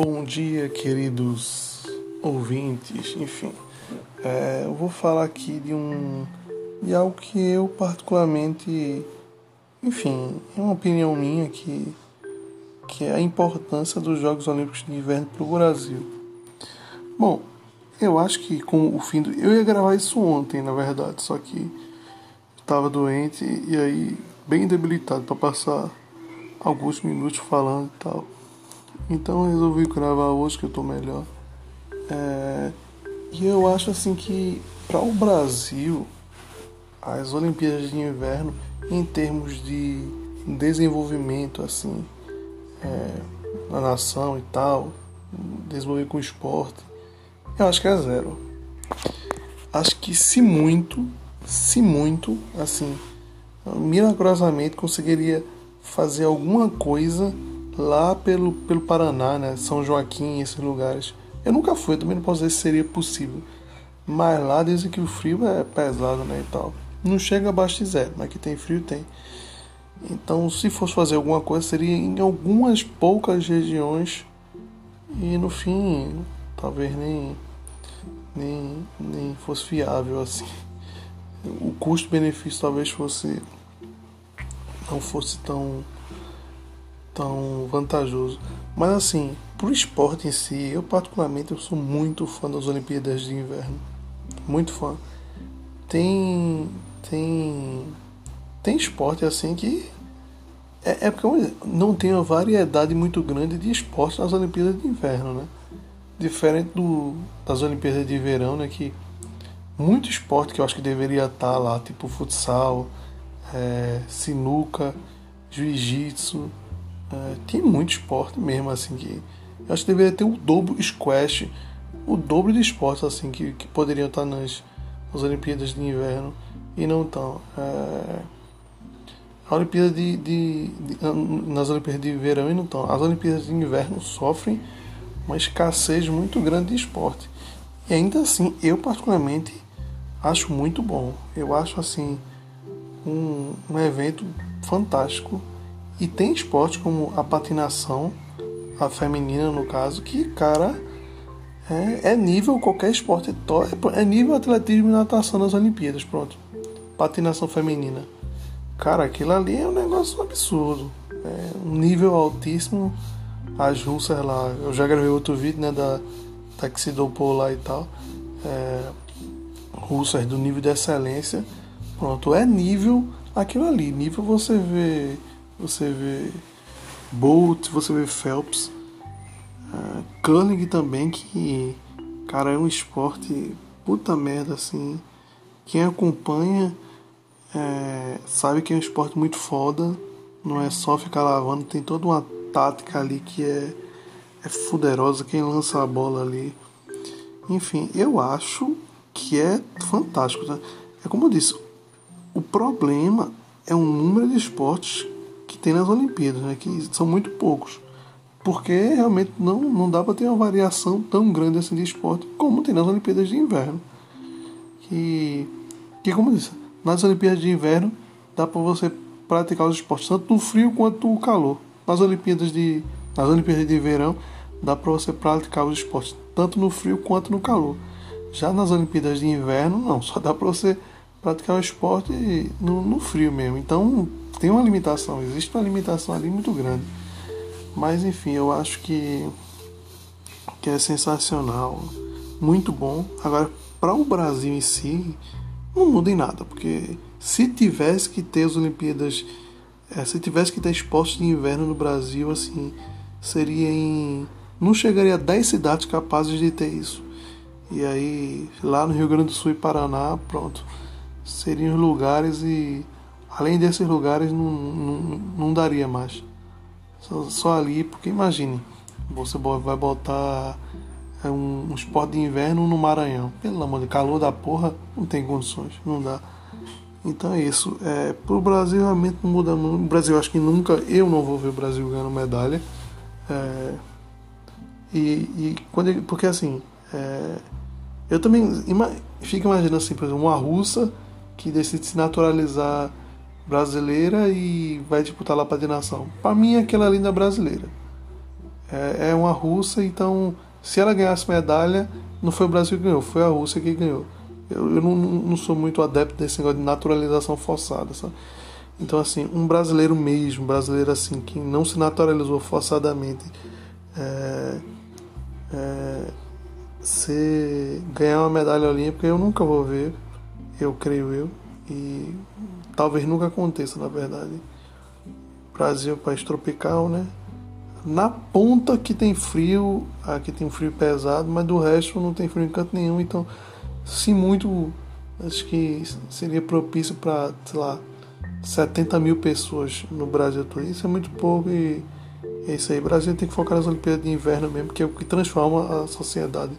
Bom dia, queridos ouvintes. Enfim, é, eu vou falar aqui de um de algo que eu particularmente, enfim, é uma opinião minha que que é a importância dos Jogos Olímpicos de Inverno para o Brasil. Bom, eu acho que com o fim do eu ia gravar isso ontem, na verdade, só que estava doente e aí bem debilitado para passar alguns minutos falando e tal. Então eu resolvi gravar hoje que eu tô melhor. É, e eu acho assim que para o Brasil as Olimpíadas de Inverno em termos de desenvolvimento assim é, na nação e tal, desenvolver com esporte, eu acho que é zero. Acho que se muito, se muito, assim, milagrosamente conseguiria fazer alguma coisa lá pelo, pelo Paraná, né? São Joaquim, esses lugares. Eu nunca fui, eu também não posso dizer se seria possível. Mas lá dizem que o frio é pesado, né, e tal. Não chega abaixo de zero, mas que tem frio, tem. Então, se fosse fazer alguma coisa, seria em algumas poucas regiões e no fim, talvez nem, nem, nem fosse viável assim. O custo-benefício talvez fosse não fosse tão tão vantajoso. Mas assim, pro esporte em si, eu particularmente eu sou muito fã das Olimpíadas de Inverno. Muito fã. Tem tem tem esporte assim que é, é porque não tem uma variedade muito grande de esportes nas Olimpíadas de Inverno, né? Diferente do, das Olimpíadas de Verão, né? Que muito esporte que eu acho que deveria estar lá, tipo futsal, é, sinuca, jiu-jitsu, é, tem muito esporte mesmo, assim, que eu acho que deveria ter o dobro squash, o dobro de esportes, assim, que, que poderiam estar nas, nas Olimpíadas de Inverno e não estão. É, a Olimpíada de, de, de, nas Olimpíadas de Verão e não estão. As Olimpíadas de Inverno sofrem uma escassez muito grande de esporte. E ainda assim, eu particularmente acho muito bom. Eu acho assim um, um evento fantástico e tem esportes como a patinação, a feminina no caso, que, cara, é, é nível qualquer esporte. É, é nível atletismo e natação nas Olimpíadas, pronto. Patinação feminina. Cara, aquilo ali é um negócio absurdo. É um nível altíssimo. As russas lá, eu já gravei outro vídeo, né, da, dopou lá e tal. É, russas do nível de excelência. Pronto, é nível aquilo ali. Nível você vê você vê Bolt, você vê Phelps, uh, curling também, que, cara, é um esporte puta merda, assim. Quem acompanha é, sabe que é um esporte muito foda, não é só ficar lavando, tem toda uma tática ali que é, é fuderosa, quem lança a bola ali. Enfim, eu acho que é fantástico. Tá? É como eu disse, o problema é um número de esportes que tem nas Olimpíadas, né, que são muito poucos. Porque realmente não, não dá para ter uma variação tão grande assim de esporte como tem nas Olimpíadas de Inverno. Que, que como eu disse, nas Olimpíadas de Inverno dá para você praticar os esportes tanto no frio quanto no calor. Nas Olimpíadas de, nas Olimpíadas de Verão dá para você praticar os esportes tanto no frio quanto no calor. Já nas Olimpíadas de Inverno, não, só dá para você praticar o esporte no, no frio mesmo. Então tem uma limitação, existe uma limitação ali muito grande. Mas enfim, eu acho que, que é sensacional, muito bom. Agora, para o Brasil em si, não muda em nada, porque se tivesse que ter as Olimpíadas, é, se tivesse que ter esportes de inverno no Brasil, assim, seria em. Não chegaria a 10 cidades capazes de ter isso. E aí, lá no Rio Grande do Sul e Paraná, pronto. Seriam os lugares e Além desses lugares, não, não, não daria mais. Só, só, ali, porque imagine, você vai botar é, um, um esporte de inverno no Maranhão. Pelo amor de calor da porra, não tem condições, não dá. Então é isso. É, pro Brasil realmente não muda muito. O Brasil acho que nunca, eu não vou ver o Brasil ganhando medalha. É, e, e quando porque assim, é, eu também ima, fico imaginando assim, por exemplo, uma russa que decide se naturalizar brasileira e vai disputar lá para a nação. Para mim, aquela linda brasileira. é, é uma russa, então se ela ganhasse medalha, não foi o Brasil que ganhou, foi a Rússia que ganhou. Eu, eu não, não sou muito adepto desse negócio de naturalização forçada, sabe? Então, assim, um brasileiro mesmo, brasileiro assim, que não se naturalizou forçadamente, é, é, se ganhar uma medalha olímpica, eu nunca vou ver, eu creio eu, e talvez nunca aconteça, na verdade. Brasil é um país tropical, né? Na ponta que tem frio, aqui tem um frio pesado, mas do resto não tem frio em canto nenhum, então, se muito, acho que seria propício para, sei lá, 70 mil pessoas no Brasil todo. Isso é muito pouco e é isso aí. O Brasil tem que focar nas Olimpíadas de Inverno mesmo, que é o que transforma a sociedade.